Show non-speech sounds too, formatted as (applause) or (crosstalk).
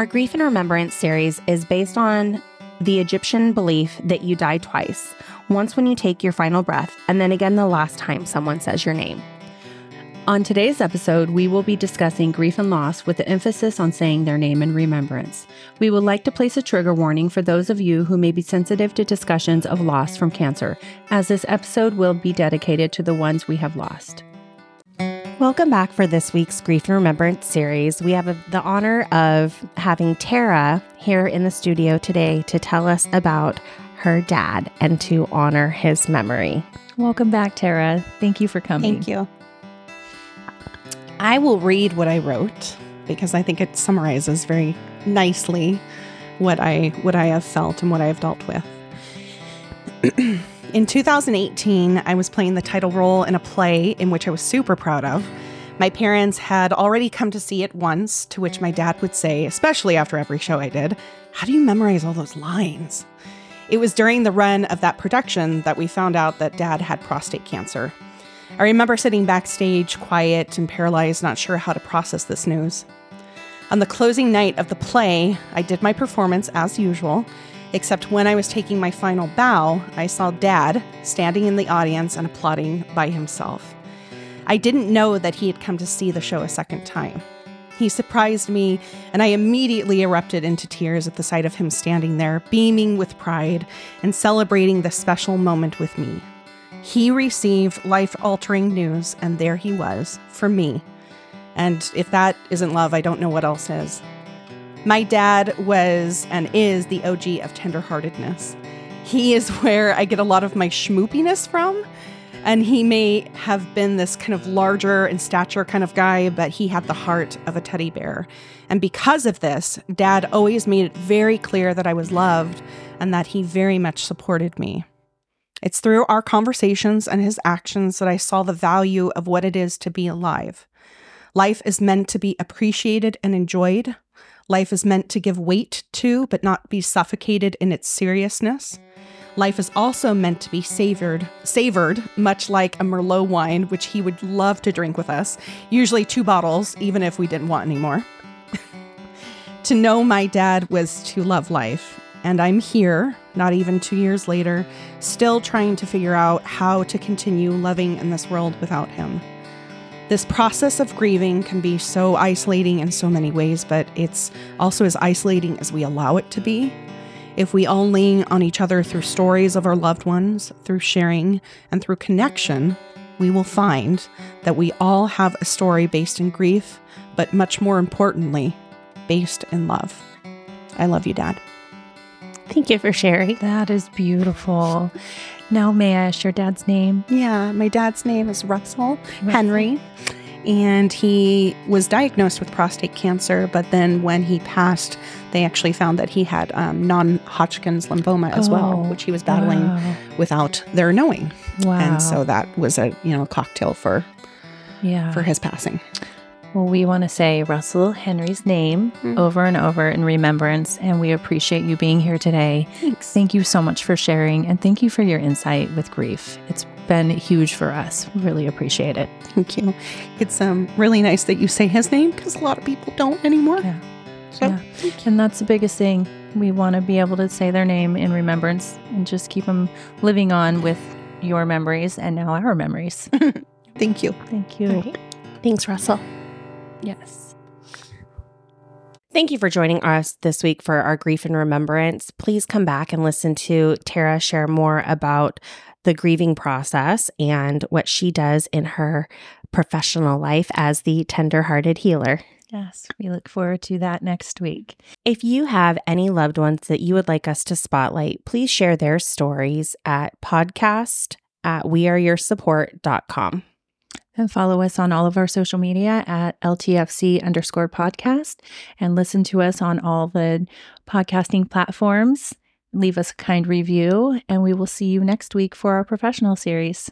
Our Grief and Remembrance series is based on the Egyptian belief that you die twice once when you take your final breath, and then again the last time someone says your name. On today's episode, we will be discussing grief and loss with the emphasis on saying their name in remembrance. We would like to place a trigger warning for those of you who may be sensitive to discussions of loss from cancer, as this episode will be dedicated to the ones we have lost. Welcome back for this week's Grief and Remembrance series. We have a, the honor of having Tara here in the studio today to tell us about her dad and to honor his memory. Welcome back, Tara. Thank you for coming. Thank you. I will read what I wrote because I think it summarizes very nicely what I what I have felt and what I have dealt with. (clears throat) In 2018, I was playing the title role in a play in which I was super proud of. My parents had already come to see it once, to which my dad would say, especially after every show I did, How do you memorize all those lines? It was during the run of that production that we found out that dad had prostate cancer. I remember sitting backstage, quiet and paralyzed, not sure how to process this news. On the closing night of the play, I did my performance as usual, except when I was taking my final bow, I saw Dad standing in the audience and applauding by himself. I didn't know that he had come to see the show a second time. He surprised me, and I immediately erupted into tears at the sight of him standing there, beaming with pride and celebrating the special moment with me. He received life altering news, and there he was for me. And if that isn't love, I don't know what else is. My dad was and is the OG of tenderheartedness. He is (laughs) where I get a lot of my schmoopiness from. And he may have been this kind of larger in stature kind of guy, but he had the heart of a teddy bear. And because of this, dad always made it very clear that I was loved and that he very much supported me. It's through our conversations and his actions that I saw the value of what it is to be alive. Life is meant to be appreciated and enjoyed. Life is meant to give weight to, but not be suffocated in its seriousness. Life is also meant to be savored, savored, much like a Merlot wine, which he would love to drink with us, usually two bottles, even if we didn't want any more. (laughs) to know my dad was to love life, and I'm here, not even two years later, still trying to figure out how to continue loving in this world without him. This process of grieving can be so isolating in so many ways, but it's also as isolating as we allow it to be. If we all lean on each other through stories of our loved ones, through sharing, and through connection, we will find that we all have a story based in grief, but much more importantly, based in love. I love you, Dad. Thank you for sharing. That is beautiful. Now, may I ask your dad's name? Yeah, my dad's name is Russell Henry, and he was diagnosed with prostate cancer. But then when he passed, they actually found that he had um, non Hodgkin's lymphoma as well, Oh, which he was battling wow. without their knowing. Wow. And so that was a you know cocktail for yeah. for his passing. Well, we want to say Russell Henry's name Mm. over and over in remembrance, and we appreciate you being here today. Thanks. Thank you so much for sharing, and thank you for your insight with grief. It's been huge for us. We really appreciate it. Thank you. It's um really nice that you say his name because a lot of people don't anymore. Yeah. So Yeah. And that's the biggest thing. We want to be able to say their name in remembrance and just keep them living on with your memories and now our memories. (laughs) thank you. Thank you. Thanks, Russell. Yes. Thank you for joining us this week for our grief and remembrance. Please come back and listen to Tara share more about the grieving process and what she does in her professional life as the tender-hearted healer. Yes. We look forward to that next week. If you have any loved ones that you would like us to spotlight, please share their stories at podcast at weareyoursupport.com. And follow us on all of our social media at LTFC underscore podcast and listen to us on all the podcasting platforms. Leave us a kind review, and we will see you next week for our professional series.